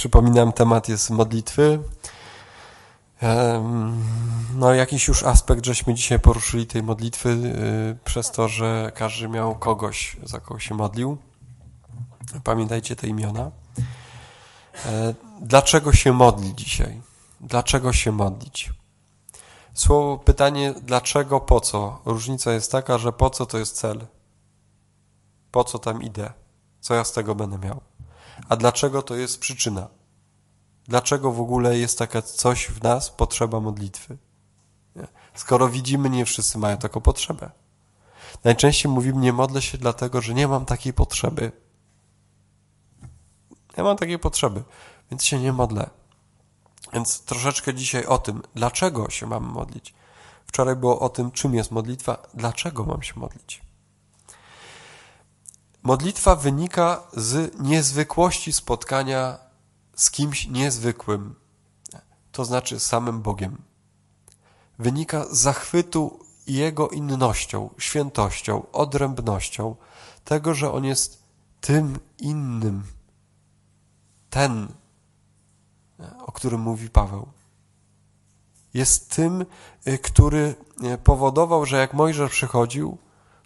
przypominam, temat jest modlitwy. No, jakiś już aspekt żeśmy dzisiaj poruszyli tej modlitwy, y, przez to, że każdy miał kogoś, za kogo się modlił. Pamiętajcie te imiona. E, dlaczego się modli dzisiaj? Dlaczego się modlić? Słowo, pytanie dlaczego, po co? Różnica jest taka, że po co to jest cel. Po co tam idę? Co ja z tego będę miał? A dlaczego to jest przyczyna? Dlaczego w ogóle jest taka coś w nas, potrzeba modlitwy? Skoro widzimy, nie wszyscy mają taką potrzebę. Najczęściej mówimy, nie modlę się dlatego, że nie mam takiej potrzeby. Nie mam takiej potrzeby, więc się nie modlę. Więc troszeczkę dzisiaj o tym, dlaczego się mamy modlić. Wczoraj było o tym, czym jest modlitwa, dlaczego mam się modlić. Modlitwa wynika z niezwykłości spotkania z kimś niezwykłym, to znaczy samym Bogiem. Wynika z zachwytu Jego innością, świętością, odrębnością, tego, że On jest tym innym, ten, o którym mówi Paweł. Jest tym, który powodował, że jak Mojżesz przychodził,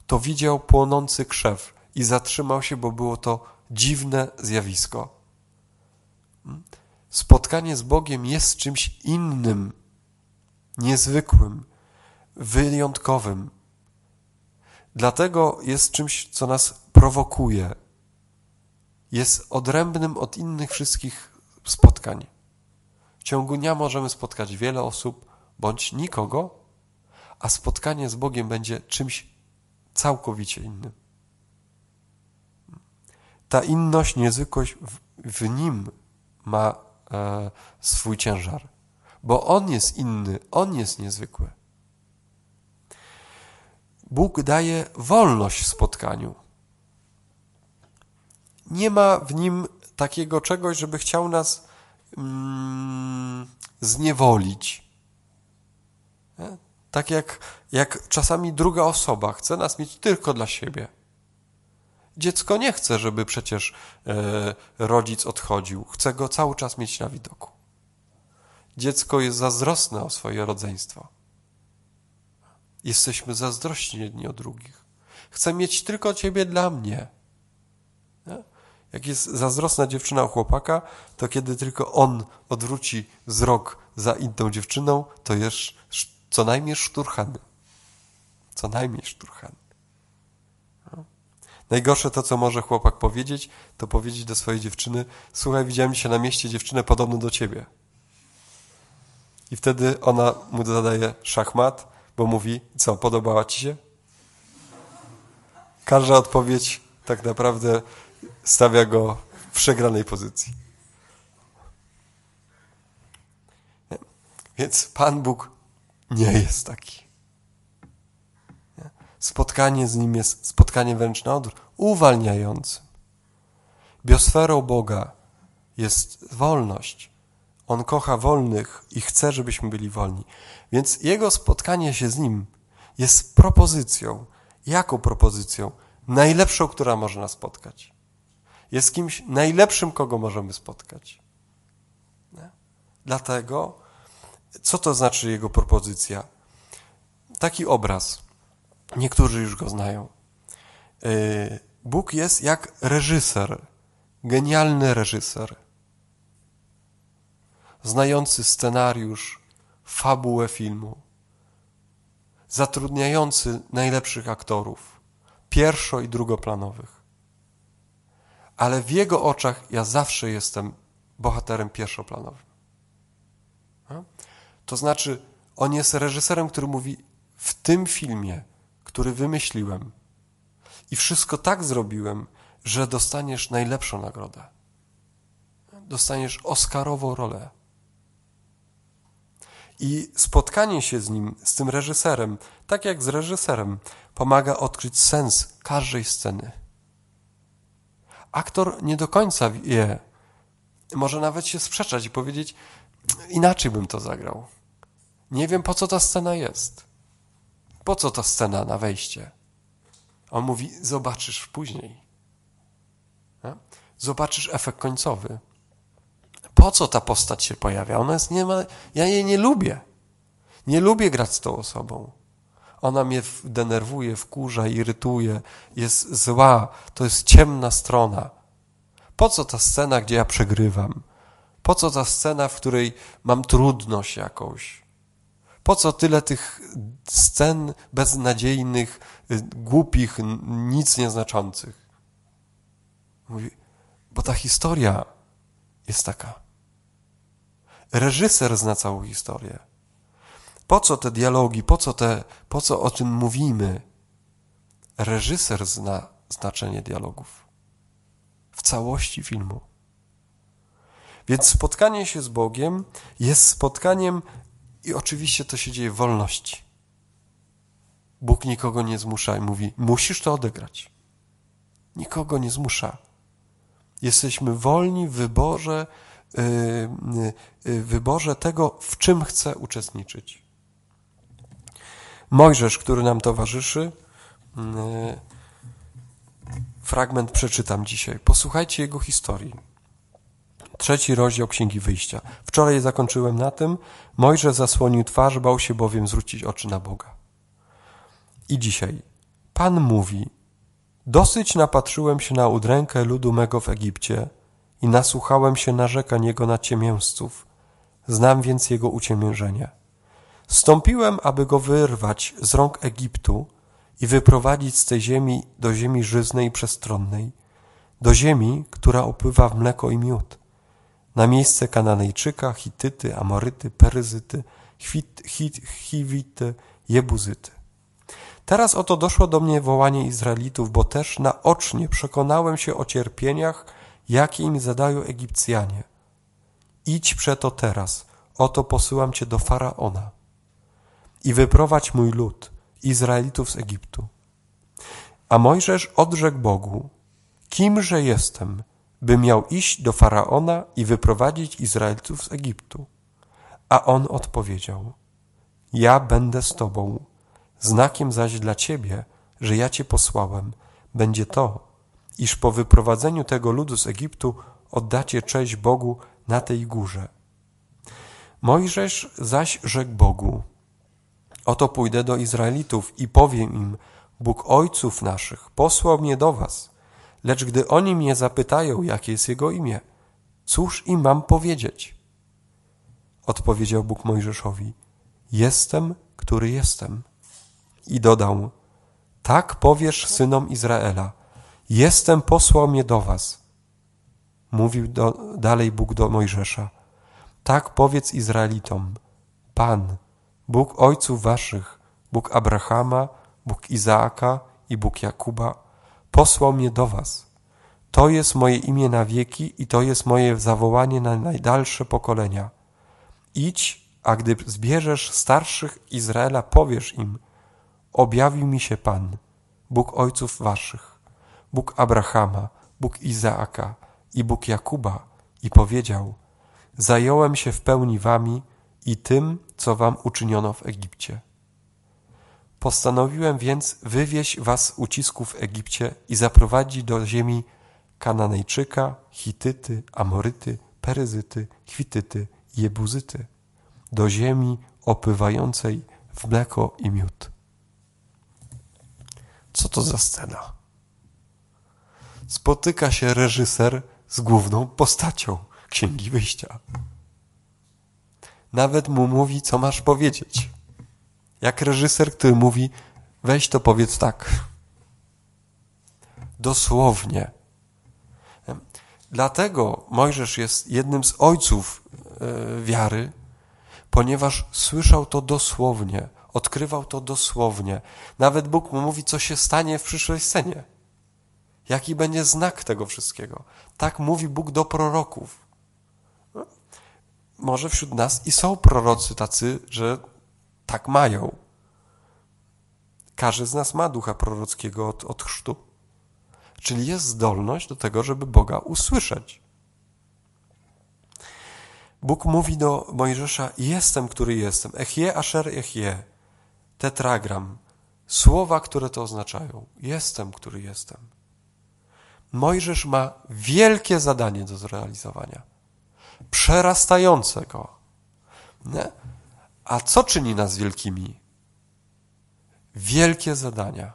to widział płonący krzew i zatrzymał się, bo było to dziwne zjawisko. Hmm? Spotkanie z Bogiem jest czymś innym, niezwykłym, wyjątkowym. Dlatego jest czymś, co nas prowokuje. Jest odrębnym od innych wszystkich spotkań. W ciągu dnia możemy spotkać wiele osób bądź nikogo, a spotkanie z Bogiem będzie czymś całkowicie innym. Ta inność, niezwykłość w, w nim ma e, swój ciężar, bo on jest inny, on jest niezwykły. Bóg daje wolność w spotkaniu. Nie ma w nim takiego czegoś, żeby chciał nas mm, zniewolić. Nie? Tak jak, jak czasami druga osoba chce nas mieć tylko dla siebie. Dziecko nie chce, żeby przecież e, rodzic odchodził. Chce go cały czas mieć na widoku. Dziecko jest zazdrosne o swoje rodzeństwo. Jesteśmy zazdrośni jedni o drugich. Chcę mieć tylko ciebie dla mnie. Nie? Jak jest zazdrosna dziewczyna o chłopaka, to kiedy tylko on odwróci wzrok za inną dziewczyną, to jest co najmniej szturchany. Co najmniej szturchany. No. Najgorsze to, co może chłopak powiedzieć, to powiedzieć do swojej dziewczyny: Słuchaj, widziałem się na mieście dziewczynę podobną do ciebie. I wtedy ona mu zadaje szachmat, bo mówi: Co, podobała ci się? Każda odpowiedź tak naprawdę stawia go w przegranej pozycji. Więc Pan Bóg nie jest taki. Spotkanie z Nim jest spotkaniem wręcz na odwrót, uwalniającym. Biosferą Boga jest wolność. On kocha wolnych i chce, żebyśmy byli wolni. Więc Jego spotkanie się z Nim jest propozycją. Jaką propozycją? Najlepszą, która może nas spotkać jest kimś najlepszym, kogo możemy spotkać. Nie? Dlatego, co to znaczy jego propozycja? Taki obraz. Niektórzy już go znają. Y, Bóg jest jak reżyser, genialny reżyser, znający scenariusz, fabułę filmu, zatrudniający najlepszych aktorów, pierwszo- i drugoplanowych ale w jego oczach ja zawsze jestem bohaterem pierwszoplanowym. To znaczy, on jest reżyserem, który mówi: W tym filmie, który wymyśliłem, i wszystko tak zrobiłem, że dostaniesz najlepszą nagrodę. Dostaniesz Oscarową rolę. I spotkanie się z nim, z tym reżyserem, tak jak z reżyserem, pomaga odkryć sens każdej sceny aktor nie do końca wie, może nawet się sprzeczać i powiedzieć, inaczej bym to zagrał. Nie wiem, po co ta scena jest. Po co ta scena na wejście? On mówi, zobaczysz później. Zobaczysz efekt końcowy. po co ta postać się pojawia? Ona jest nie ma, ja jej nie lubię. Nie lubię grać z tą osobą. Ona mnie denerwuje, wkurza, irytuje, jest zła, to jest ciemna strona. Po co ta scena, gdzie ja przegrywam? Po co ta scena, w której mam trudność jakąś? Po co tyle tych scen beznadziejnych, y, głupich, nic nieznaczących? Mówi, bo ta historia jest taka. Reżyser zna całą historię. Po co te dialogi, po co, te, po co o tym mówimy? Reżyser zna znaczenie dialogów w całości filmu. Więc spotkanie się z Bogiem jest spotkaniem i oczywiście to się dzieje w wolności. Bóg nikogo nie zmusza i mówi: Musisz to odegrać. Nikogo nie zmusza. Jesteśmy wolni w wyborze, yy, yy, wyborze tego, w czym chcę uczestniczyć. Mojżesz, który nam towarzyszy, fragment przeczytam dzisiaj. Posłuchajcie jego historii. Trzeci rozdział Księgi Wyjścia. Wczoraj zakończyłem na tym. Mojżesz zasłonił twarz, bał się bowiem zwrócić oczy na Boga. I dzisiaj. Pan mówi, dosyć napatrzyłem się na udrękę ludu mego w Egipcie i nasłuchałem się narzekań jego naciemięzców. Znam więc jego uciemiężenia. Stąpiłem, aby go wyrwać z rąk Egiptu i wyprowadzić z tej ziemi do ziemi żyznej i przestronnej, do ziemi, która opływa w mleko i miód na miejsce Kananejczyka, Hityty, Amoryty, Peryzyty, Chwit, Chiwity, Jebuzyty. Teraz oto doszło do mnie wołanie Izraelitów, bo też naocznie przekonałem się o cierpieniach, jakie im zadają Egipcjanie. Idź przeto teraz, oto posyłam cię do Faraona i wyprowadź mój lud, Izraelitów z Egiptu. A Mojżesz odrzekł Bogu, kimże jestem, by miał iść do faraona i wyprowadzić Izraelitów z Egiptu. A on odpowiedział: Ja będę z tobą. Znakiem zaś dla ciebie, że ja cię posłałem, będzie to, iż po wyprowadzeniu tego ludu z Egiptu oddacie cześć Bogu na tej górze. Mojżesz zaś rzekł Bogu: Oto pójdę do Izraelitów i powiem im: Bóg ojców naszych posłał mnie do was Lecz gdy oni mnie zapytają, jakie jest jego imię, cóż im mam powiedzieć? Odpowiedział Bóg Mojżeszowi: Jestem, który jestem. I dodał: Tak powiesz synom Izraela: Jestem posłał mnie do was. Mówił do, dalej Bóg do Mojżesza: Tak powiedz Izraelitom: Pan, Bóg ojców waszych, Bóg Abrahama, Bóg Izaaka i Bóg Jakuba posłał mnie do was. To jest moje imię na wieki i to jest moje zawołanie na najdalsze pokolenia. Idź, a gdy zbierzesz starszych Izraela, powiesz im, objawił mi się Pan, Bóg ojców waszych, Bóg Abrahama, Bóg Izaaka i Bóg Jakuba i powiedział, zająłem się w pełni wami i tym, co wam uczyniono w Egipcie. Postanowiłem więc wywieźć was z ucisku w Egipcie i zaprowadzić do ziemi Kananejczyka, Hityty, Amoryty, Peryzyty, Chwityty i Jebuzyty, do ziemi opływającej w mleko i miód. Co to za scena? Spotyka się reżyser z główną postacią Księgi Wyjścia. Nawet mu mówi, co masz powiedzieć. Jak reżyser, który mówi, weź to powiedz tak. Dosłownie. Dlatego Mojżesz jest jednym z ojców e, wiary, ponieważ słyszał to dosłownie, odkrywał to dosłownie. Nawet Bóg mu mówi, co się stanie w przyszłej scenie. Jaki będzie znak tego wszystkiego. Tak mówi Bóg do proroków. Może wśród nas i są prorocy tacy, że tak mają. Każdy z nas ma ducha prorockiego od, od chrztu. Czyli jest zdolność do tego, żeby Boga usłyszeć. Bóg mówi do Mojżesza: Jestem, który jestem. Echie, asher, echie. Tetragram. Słowa, które to oznaczają. Jestem, który jestem. Mojżesz ma wielkie zadanie do zrealizowania. przerastającego. Nie? A co czyni nas wielkimi? Wielkie zadania.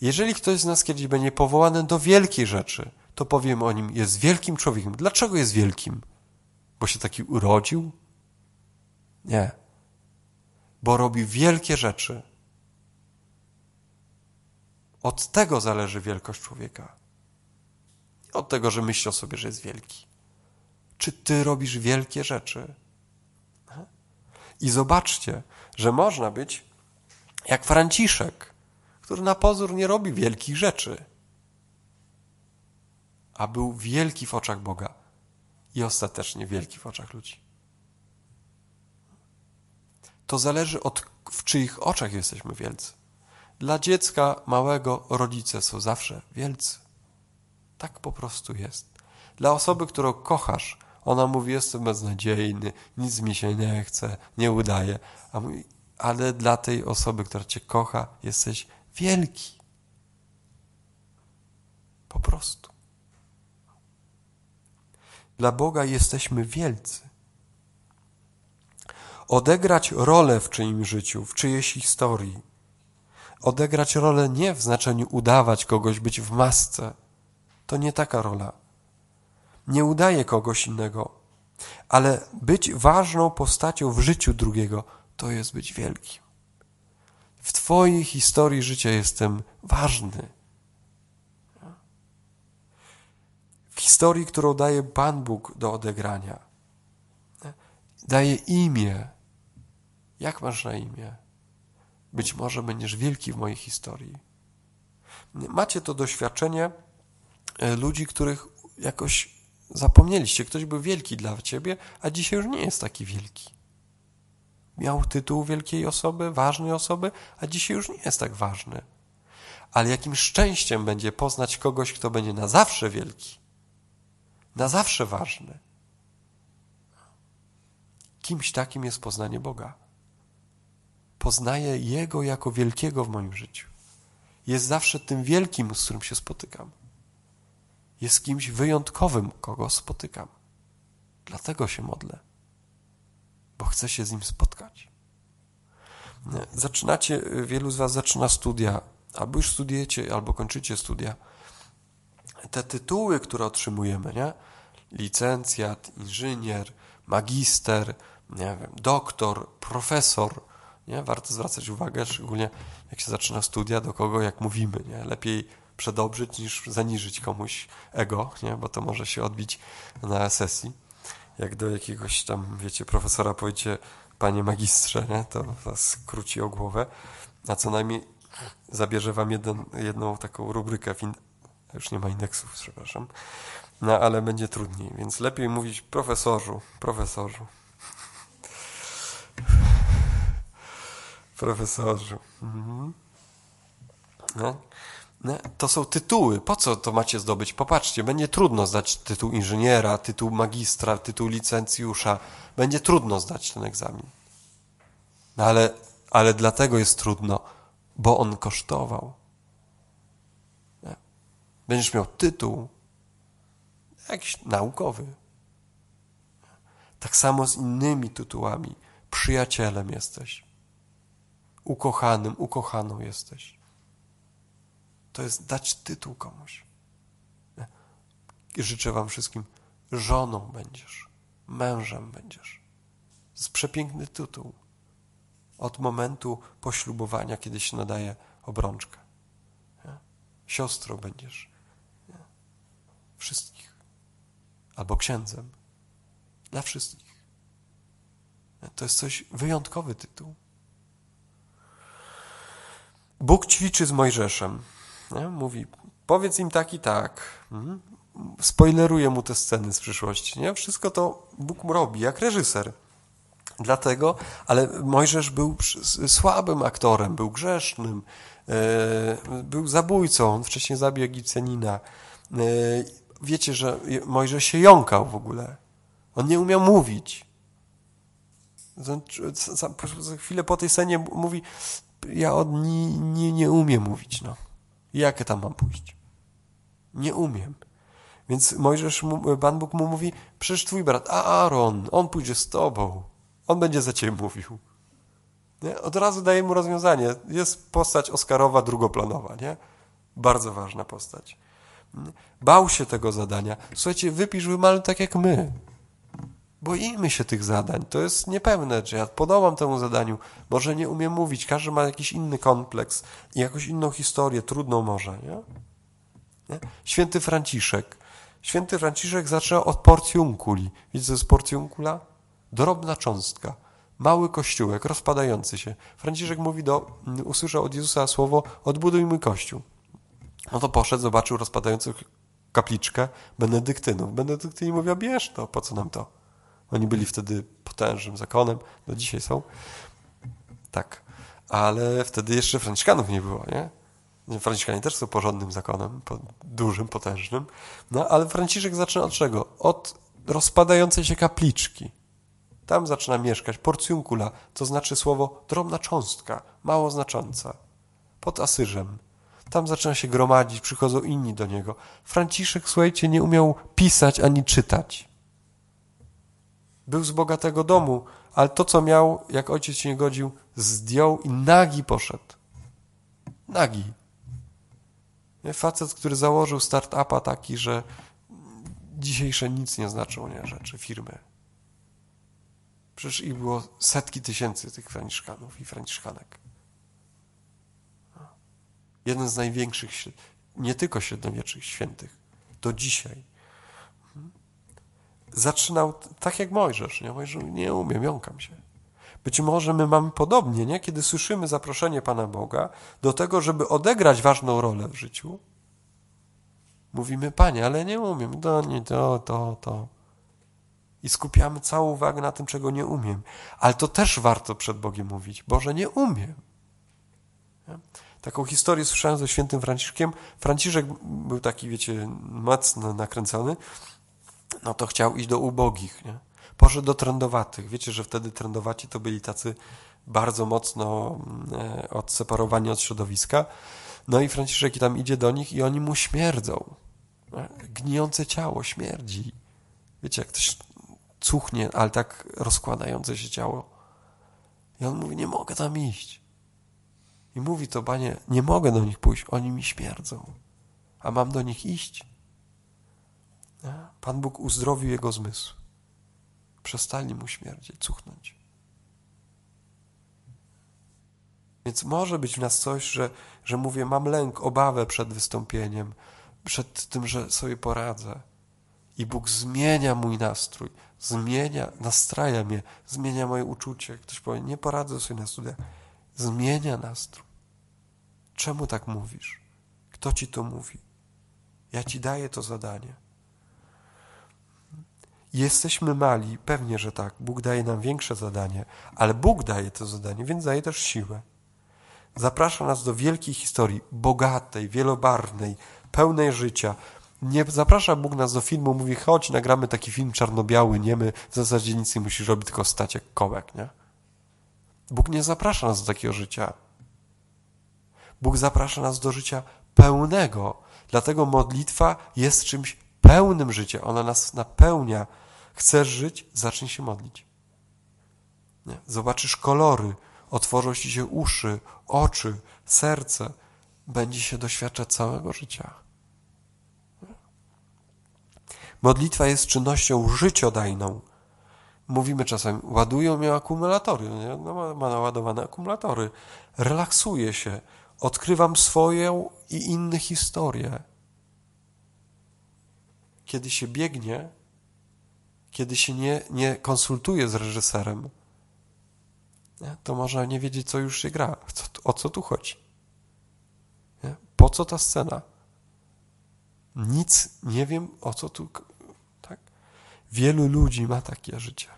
Jeżeli ktoś z nas kiedyś będzie powołany do wielkiej rzeczy, to powiemy o nim, jest wielkim człowiekiem. Dlaczego jest wielkim? Bo się taki urodził? Nie. Bo robi wielkie rzeczy. Od tego zależy wielkość człowieka. Od tego, że myśli o sobie, że jest wielki. Czy ty robisz wielkie rzeczy? I zobaczcie, że można być jak Franciszek, który na pozór nie robi wielkich rzeczy, a był wielki w oczach Boga i ostatecznie wielki w oczach ludzi. To zależy od w czyich oczach jesteśmy wielcy. Dla dziecka małego rodzice są zawsze wielcy. Tak po prostu jest. Dla osoby, którą kochasz, ona mówi, jestem beznadziejny, nic mi się nie chce, nie udaje. A mówi, ale dla tej osoby, która cię kocha, jesteś wielki. Po prostu. Dla Boga jesteśmy wielcy. Odegrać rolę w czyim życiu, w czyjejś historii. Odegrać rolę nie w znaczeniu udawać kogoś, być w masce. To nie taka rola nie udaje kogoś innego, ale być ważną postacią w życiu drugiego to jest być wielkim. W Twojej historii życia jestem ważny. W historii, którą daje Pan Bóg do odegrania, daje imię. Jak masz na imię? Być może będziesz wielki w mojej historii. Macie to doświadczenie e, ludzi, których jakoś Zapomnieliście, ktoś był wielki dla ciebie, a dzisiaj już nie jest taki wielki. Miał tytuł wielkiej osoby, ważnej osoby, a dzisiaj już nie jest tak ważny. Ale jakim szczęściem będzie poznać kogoś, kto będzie na zawsze wielki, na zawsze ważny. Kimś takim jest poznanie Boga. Poznaję Jego jako wielkiego w moim życiu. Jest zawsze tym wielkim, z którym się spotykam jest kimś wyjątkowym, kogo spotykam. Dlatego się modlę, bo chcę się z nim spotkać. Zaczynacie, wielu z Was zaczyna studia, albo już studiujecie, albo kończycie studia. Te tytuły, które otrzymujemy, nie? licencjat, inżynier, magister, nie wiem, doktor, profesor, nie? warto zwracać uwagę, szczególnie jak się zaczyna studia, do kogo jak mówimy. Nie? Lepiej przedobrzyć niż zaniżyć komuś ego, nie? bo to może się odbić na sesji. Jak do jakiegoś tam, wiecie, profesora powiecie, panie magistrze, nie? to was króci o głowę, a co najmniej zabierze wam jeden, jedną taką rubrykę, in... już nie ma indeksów, przepraszam, no ale będzie trudniej, więc lepiej mówić profesorzu, profesorzu. profesorzu. Mhm. No. To są tytuły. Po co to macie zdobyć? Popatrzcie, będzie trudno zdać tytuł inżyniera, tytuł magistra, tytuł licencjusza. Będzie trudno zdać ten egzamin. No ale, ale dlatego jest trudno, bo on kosztował. Będziesz miał tytuł jakiś naukowy. Tak samo z innymi tytułami. Przyjacielem jesteś. Ukochanym, ukochaną jesteś to jest dać tytuł komuś. Życzę Wam wszystkim, żoną będziesz, mężem będziesz. To jest przepiękny tytuł. Od momentu poślubowania, kiedy się nadaje obrączkę. Siostrą będziesz. Wszystkich. Albo księdzem. Dla wszystkich. To jest coś wyjątkowy tytuł. Bóg ćwiczy z Mojżeszem. Nie? Mówi, powiedz im tak i tak. Mhm. Spoileruje mu te sceny z przyszłości. Nie? Wszystko to Bóg mu robi, jak reżyser. Dlatego, ale Mojżesz był słabym aktorem, był grzesznym, e, był zabójcą, on wcześniej zabił Egipcjanina. E, wiecie, że Mojżesz się jąkał w ogóle. On nie umiał mówić. Za, chwilę po tej scenie mówi, ja od nie, nie, nie umiem mówić. No. Jak tam mam pójść? Nie umiem. Więc Mojżesz, mu, Pan Bóg mu mówi, przecież twój brat Aaron, on pójdzie z tobą. On będzie za ciebie mówił. Nie? Od razu daje mu rozwiązanie. Jest postać Oscarowa drugoplanowa, nie? Bardzo ważna postać. Bał się tego zadania. Słuchajcie, wypisz wymaluj tak jak my. Boimy się tych zadań. To jest niepełne, że ja podobam temu zadaniu. Może nie umiem mówić. Każdy ma jakiś inny kompleks i jakąś inną historię, trudną może, nie? nie? Święty Franciszek. Święty Franciszek zaczyna od porcjunkuli. Widzicie, co jest porcjunkula? Drobna cząstka. Mały kościółek, rozpadający się. Franciszek mówi do, usłyszał od Jezusa słowo, odbuduj mój kościół. No to poszedł, zobaczył rozpadającą kapliczkę benedyktynów. Benedyktyni mówią, bierz to, po co nam to? Oni byli wtedy potężnym zakonem, do dzisiaj są. Tak. Ale wtedy jeszcze Franciszkanów nie było, nie? Franciszkanie też są porządnym zakonem, dużym, potężnym. No, ale Franciszek zaczyna od czego? Od rozpadającej się kapliczki. Tam zaczyna mieszkać porcjunkula, to znaczy słowo drobna cząstka, mało znacząca. Pod Asyżem. Tam zaczyna się gromadzić, przychodzą inni do niego. Franciszek, słuchajcie, nie umiał pisać ani czytać. Był z bogatego domu, ale to, co miał, jak ojciec się nie godził, zdjął i nagi poszedł. Nagi. Facet, który założył start-upa taki, że dzisiejsze nic nie znaczą, nie, rzeczy, firmy. Przecież ich było setki tysięcy tych franciszkanów i franciszkanek. Jeden z największych, nie tylko średniowiecznych świętych, do dzisiaj. Zaczynał tak jak Mojżesz. Nie, Mojżesz nie umiem, jąkam się. Być może my mamy podobnie, nie? kiedy słyszymy zaproszenie Pana Boga do tego, żeby odegrać ważną rolę w życiu. Mówimy, Panie, ale nie umiem, to, nie, to, to, to. I skupiamy całą uwagę na tym, czego nie umiem. Ale to też warto przed Bogiem mówić. Boże, nie umiem. Nie? Taką historię słyszałem ze świętym Franciszkiem. Franciszek był taki, wiecie, mocno nakręcony. No to chciał iść do ubogich, nie? Poszedł do trędowatych. Wiecie, że wtedy trędowaci to byli tacy bardzo mocno e, odseparowani od środowiska. No i Franciszek tam idzie do nich i oni mu śmierdzą. E, gnijące ciało śmierdzi. Wiecie, jak ktoś cuchnie, ale tak rozkładające się ciało. I on mówi, nie mogę tam iść. I mówi to, panie, nie mogę do nich pójść, oni mi śmierdzą. A mam do nich iść? Pan Bóg uzdrowił jego zmysł. Przestali mu śmierdzieć, cuchnąć. Więc może być w nas coś, że, że mówię, mam lęk, obawę przed wystąpieniem, przed tym, że sobie poradzę. I Bóg zmienia mój nastrój, zmienia, nastraja mnie, zmienia moje uczucie. Ktoś powie, nie poradzę sobie na studiach. Zmienia nastrój. Czemu tak mówisz? Kto ci to mówi? Ja ci daję to zadanie. Jesteśmy mali, pewnie, że tak. Bóg daje nam większe zadanie, ale Bóg daje to zadanie, więc daje też siłę. Zaprasza nas do wielkiej historii, bogatej, wielobarwnej, pełnej życia. Nie zaprasza Bóg nas do filmu, mówi, chodź, nagramy taki film czarno-biały, niemy, w zasadzie nic nie musisz robić, tylko stać jak kołek, nie? Bóg nie zaprasza nas do takiego życia. Bóg zaprasza nas do życia pełnego. Dlatego modlitwa jest czymś pełnym życia. Ona nas napełnia. Chcesz żyć? Zacznij się modlić. Nie? Zobaczysz kolory, otworzą ci się uszy, oczy, serce. Będzie się doświadczać całego życia. Modlitwa jest czynnością życiodajną. Mówimy czasem, ładują mnie akumulatory. Nie? No, ma naładowane akumulatory. Relaksuje się. Odkrywam swoją i inne historie. Kiedy się biegnie, kiedy się nie, nie konsultuje z reżyserem, nie? to można nie wiedzieć, co już się gra, co, o co tu chodzi. Nie? Po co ta scena? Nic nie wiem, o co tu. Tak? Wielu ludzi ma takie życie.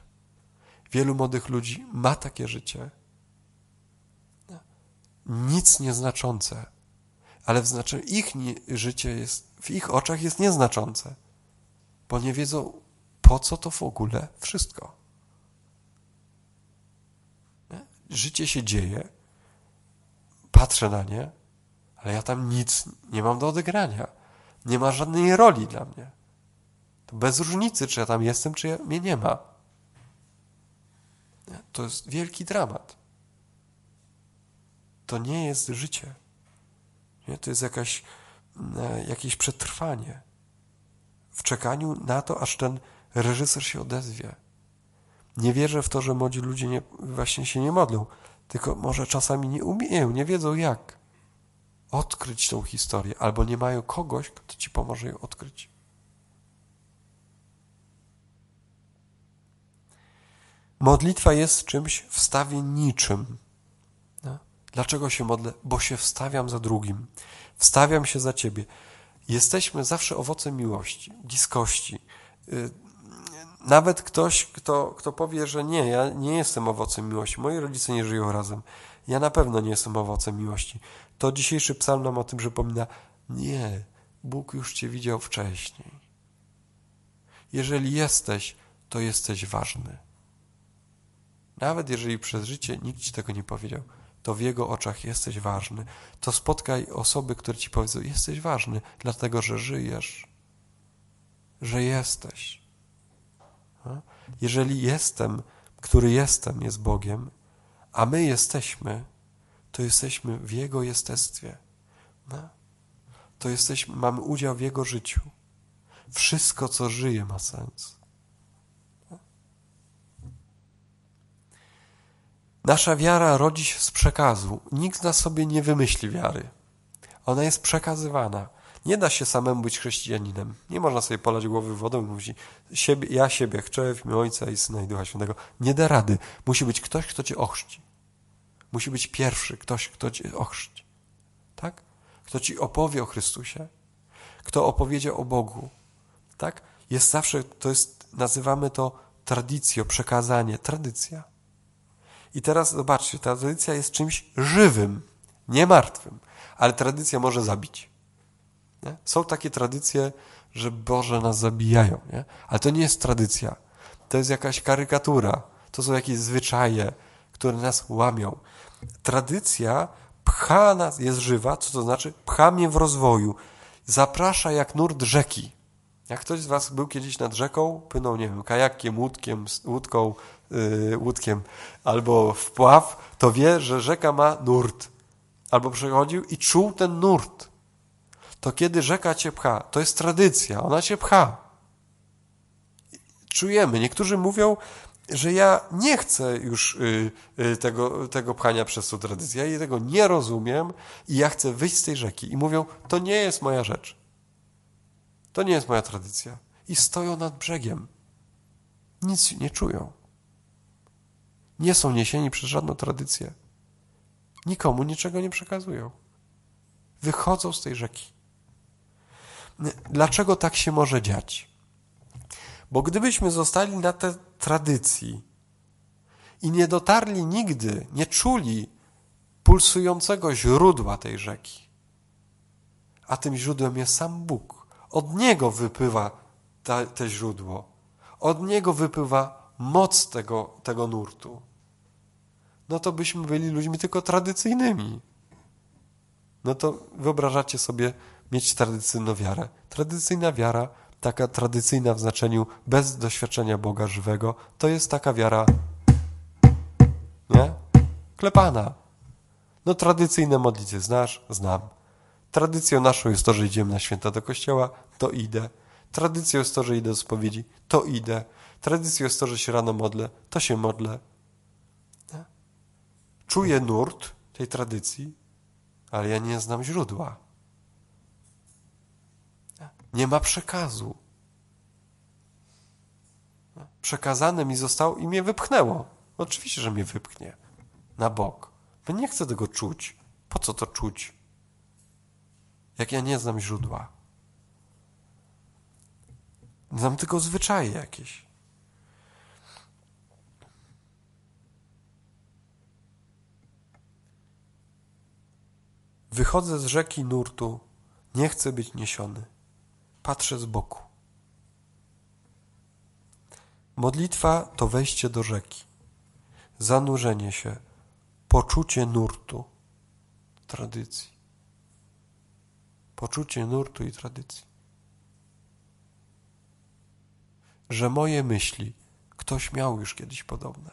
Wielu młodych ludzi ma takie życie. Nic nieznaczące, ale w znaczeniu ich nie, życie jest, w ich oczach jest nieznaczące, bo nie wiedzą, po co to w ogóle wszystko. życie się dzieje, patrzę na nie, ale ja tam nic nie mam do odegrania. Nie ma żadnej roli dla mnie. To bez różnicy, czy ja tam jestem, czy ja, mnie nie ma. To jest wielki dramat. To nie jest życie. Nie? To jest jakaś, e, jakieś przetrwanie w czekaniu na to, aż ten reżyser się odezwie. Nie wierzę w to, że młodzi ludzie nie, właśnie się nie modlą, tylko może czasami nie umieją, nie wiedzą jak odkryć tą historię, albo nie mają kogoś, kto ci pomoże ją odkryć. Modlitwa jest czymś wstawienniczym. No. Dlaczego się modlę? Bo się wstawiam za drugim. Wstawiam się za Ciebie. Jesteśmy zawsze owocem miłości, bliskości. Nawet ktoś, kto, kto powie, że nie, ja nie jestem owocem miłości, moi rodzice nie żyją razem, ja na pewno nie jestem owocem miłości. To dzisiejszy psalm nam o tym przypomina. Nie, Bóg już Cię widział wcześniej. Jeżeli jesteś, to jesteś ważny. Nawet jeżeli przez życie nikt Ci tego nie powiedział, to w Jego oczach jesteś ważny. To spotkaj osoby, które Ci powiedzą, jesteś ważny, dlatego że żyjesz, że jesteś. Jeżeli jestem, który jestem, jest Bogiem, a my jesteśmy, to jesteśmy w Jego jestestwie. No. To jesteśmy, mamy udział w Jego życiu. Wszystko, co żyje, ma sens. Nasza wiara rodzi się z przekazu. Nikt na sobie nie wymyśli wiary. Ona jest przekazywana. Nie da się samemu być chrześcijaninem. Nie można sobie polać głowy wodą i mówić, siebie, ja siebie chcę w imię Ojca i Syna i Ducha Świętego. Nie da rady. Musi być ktoś, kto cię ochrzci. Musi być pierwszy ktoś, kto cię ochrzci. Tak? Kto ci opowie o Chrystusie, kto opowiedział o Bogu. Tak? Jest zawsze, to jest, nazywamy to tradycją, przekazanie, tradycja. I teraz zobaczcie, tradycja jest czymś żywym, nie martwym, ale tradycja może zabić. Nie? Są takie tradycje, że Boże nas zabijają, nie? ale to nie jest tradycja. To jest jakaś karykatura. To są jakieś zwyczaje, które nas łamią. Tradycja pcha nas, jest żywa, co to znaczy? Pcha mnie w rozwoju. Zaprasza jak nurt rzeki. Jak ktoś z Was był kiedyś nad rzeką, płynął, nie wiem, kajakiem, łódkiem, łódką, yy, łódkiem albo wpław, to wie, że rzeka ma nurt. Albo przechodził i czuł ten nurt. To kiedy rzeka cię pcha, to jest tradycja, ona cię pcha. Czujemy. Niektórzy mówią, że ja nie chcę już y, y, tego, tego pchania przez tą tradycję. Ja tego nie rozumiem i ja chcę wyjść z tej rzeki. I mówią, to nie jest moja rzecz. To nie jest moja tradycja. I stoją nad brzegiem. Nic nie czują. Nie są niesieni przez żadną tradycję. Nikomu niczego nie przekazują. Wychodzą z tej rzeki. Dlaczego tak się może dziać? Bo gdybyśmy zostali na tej tradycji i nie dotarli nigdy, nie czuli pulsującego źródła tej rzeki, a tym źródłem jest sam Bóg, od Niego wypływa ta, te źródło, od Niego wypływa moc tego, tego nurtu, no to byśmy byli ludźmi tylko tradycyjnymi. No to wyobrażacie sobie mieć tradycyjną wiarę. Tradycyjna wiara taka tradycyjna w znaczeniu bez doświadczenia Boga żywego, to jest taka wiara, nie? Klepana. No tradycyjne modlitwy znasz? Znam. Tradycją naszą jest to, że idziemy na święta do kościoła, to idę. Tradycją jest to, że idę do spowiedzi, to idę. Tradycją jest to, że się rano modlę, to się modlę. Czuję nurt tej tradycji, ale ja nie znam źródła. Nie ma przekazu. Przekazane mi zostało i mnie wypchnęło. Oczywiście, że mnie wypchnie na bok. Bo nie chcę tego czuć. Po co to czuć? Jak ja nie znam źródła. Znam tylko zwyczaje jakieś. Wychodzę z rzeki nurtu, nie chcę być niesiony patrzę z boku. Modlitwa to wejście do rzeki, zanurzenie się, poczucie nurtu, tradycji. Poczucie nurtu i tradycji. że moje myśli ktoś miał już kiedyś podobne.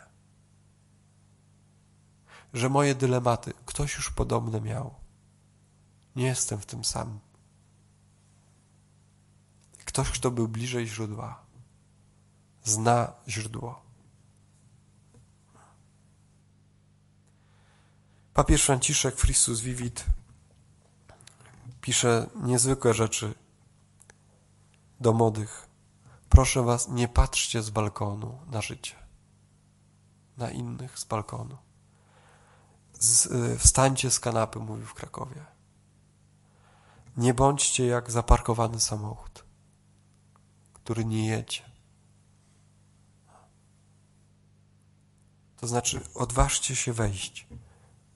Że moje dylematy ktoś już podobne miał. Nie jestem w tym sam. Ktoś, kto był bliżej źródła, zna źródło. Papież Franciszek Christus Vivit pisze niezwykłe rzeczy do młodych. Proszę was, nie patrzcie z balkonu na życie, na innych z balkonu. Z, y, wstańcie z kanapy, mówił w Krakowie. Nie bądźcie jak zaparkowany samochód, który nie jedzie. To znaczy, odważcie się wejść,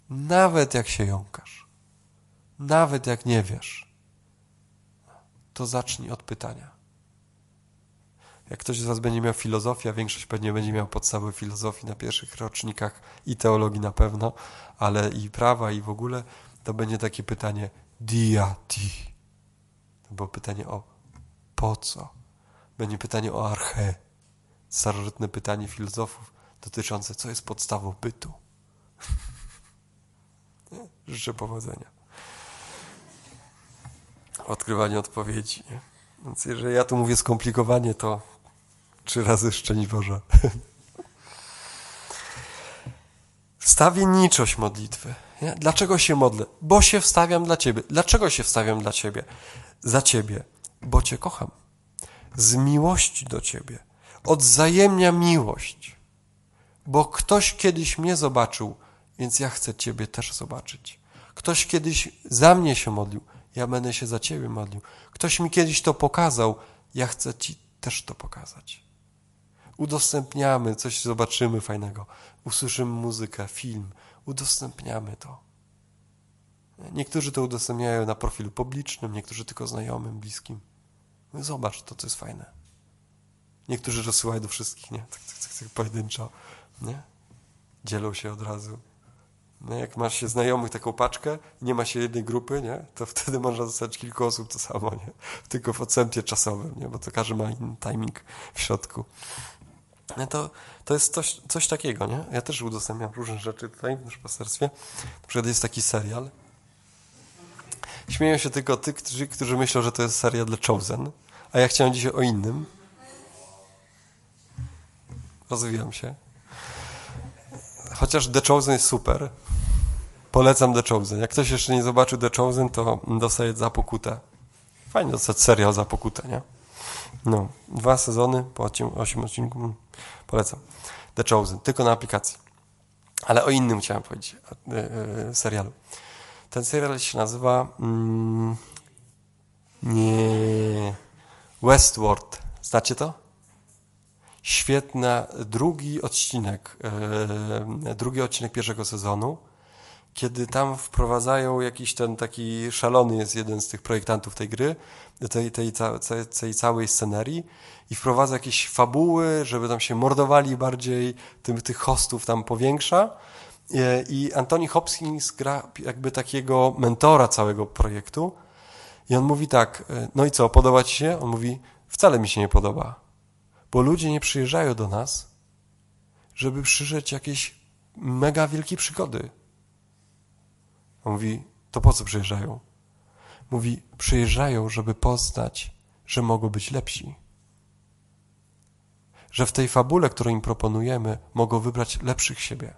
nawet jak się jąkasz, nawet jak nie wiesz, to zacznij od pytania. Jak ktoś z Was będzie miał filozofię, a większość pewnie będzie miał podstawy filozofii na pierwszych rocznikach i teologii na pewno, ale i prawa i w ogóle, to będzie takie pytanie dia ti. To było pytanie o po co. Będzie pytanie o arche. Starożytne pytanie filozofów dotyczące, co jest podstawą bytu. Życzę powodzenia. Odkrywanie odpowiedzi. Nie? Więc jeżeli ja tu mówię skomplikowanie, to trzy razy szczęść Boże. Wstawienniczość modlitwy. Nie? Dlaczego się modlę? Bo się wstawiam dla Ciebie. Dlaczego się wstawiam dla Ciebie? Za Ciebie. Bo Cię kocham. Z miłości do Ciebie. Odzajemnia miłość. Bo ktoś kiedyś mnie zobaczył, więc ja chcę Ciebie też zobaczyć. Ktoś kiedyś za mnie się modlił, ja będę się za Ciebie modlił. Ktoś mi kiedyś to pokazał, ja chcę Ci też to pokazać. Udostępniamy, coś zobaczymy fajnego, usłyszymy muzykę, film, udostępniamy to. Niektórzy to udostępniają na profilu publicznym, niektórzy tylko znajomym, bliskim. No zobacz, to co jest fajne. Niektórzy rozsyłają do wszystkich, nie? Tak, tak, tak, tak pojedynczo, nie? Dzielą się od razu. No jak masz się znajomych taką paczkę, nie ma się jednej grupy, nie? To wtedy można dostać kilku osób to samo, nie? Tylko w odstępie czasowym, nie? Bo to każdy ma inny timing w środku. No to, to jest coś, coś takiego, nie? Ja też udostępniam różne rzeczy tutaj w naszym pasterstwie. Na przykład jest taki serial. Śmieją się tylko tych, którzy, którzy myślą, że to jest serial dla Chosen, a ja chciałem dzisiaj o innym. Rozwijam się. Chociaż The Chosen jest super. Polecam The Chosen. Jak ktoś jeszcze nie zobaczył The Chosen, to dostaje za pokutę. Fajnie dostać serial za pokutę, nie? No, dwa sezony po osiem odcinków. Mm, polecam. The Chosen, tylko na aplikacji. Ale o innym chciałem powiedzieć, e, e, serialu. Ten serial się nazywa mm, nie Westworld. Znacie to? Świetna drugi odcinek, e, drugi odcinek pierwszego sezonu kiedy tam wprowadzają jakiś ten taki szalony jest jeden z tych projektantów tej gry, tej, tej, tej, tej całej scenerii i wprowadza jakieś fabuły, żeby tam się mordowali bardziej, tym, tych hostów tam powiększa. I Anthony Hopkins gra jakby takiego mentora całego projektu. I on mówi tak, no i co, podoba ci się? On mówi, wcale mi się nie podoba, bo ludzie nie przyjeżdżają do nas, żeby przyjrzeć jakieś mega wielkie przygody on mówi, to po co przyjeżdżają? Mówi, przyjeżdżają, żeby poznać, że mogą być lepsi. Że w tej fabule, którą im proponujemy, mogą wybrać lepszych siebie.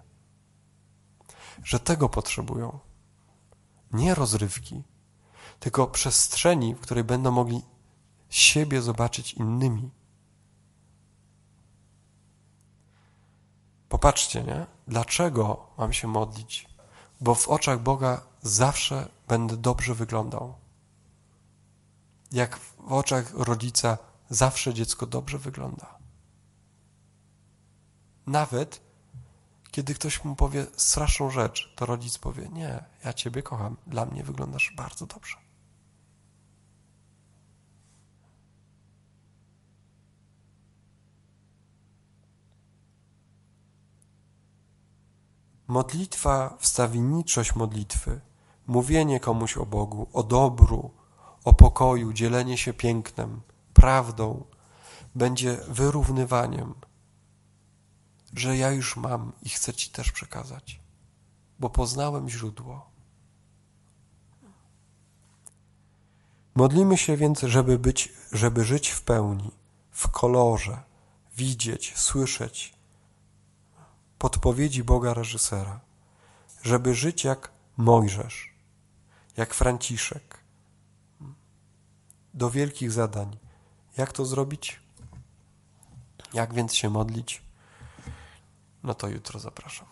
Że tego potrzebują. Nie rozrywki, tylko przestrzeni, w której będą mogli siebie zobaczyć innymi. Popatrzcie, nie? Dlaczego mam się modlić? bo w oczach Boga zawsze będę dobrze wyglądał. Jak w oczach rodzica zawsze dziecko dobrze wygląda. Nawet kiedy ktoś mu powie straszną rzecz, to rodzic powie: Nie, ja Ciebie kocham, dla mnie wyglądasz bardzo dobrze. Modlitwa, wstawienniczość modlitwy, mówienie komuś o Bogu, o dobru, o pokoju, dzielenie się pięknem, prawdą, będzie wyrównywaniem, że ja już mam i chcę Ci też przekazać, bo poznałem źródło. Modlimy się więc, żeby być, żeby żyć w pełni, w kolorze, widzieć, słyszeć podpowiedzi Boga reżysera, żeby żyć jak Mojżesz, jak Franciszek, do wielkich zadań. Jak to zrobić? Jak więc się modlić? No to jutro zapraszam.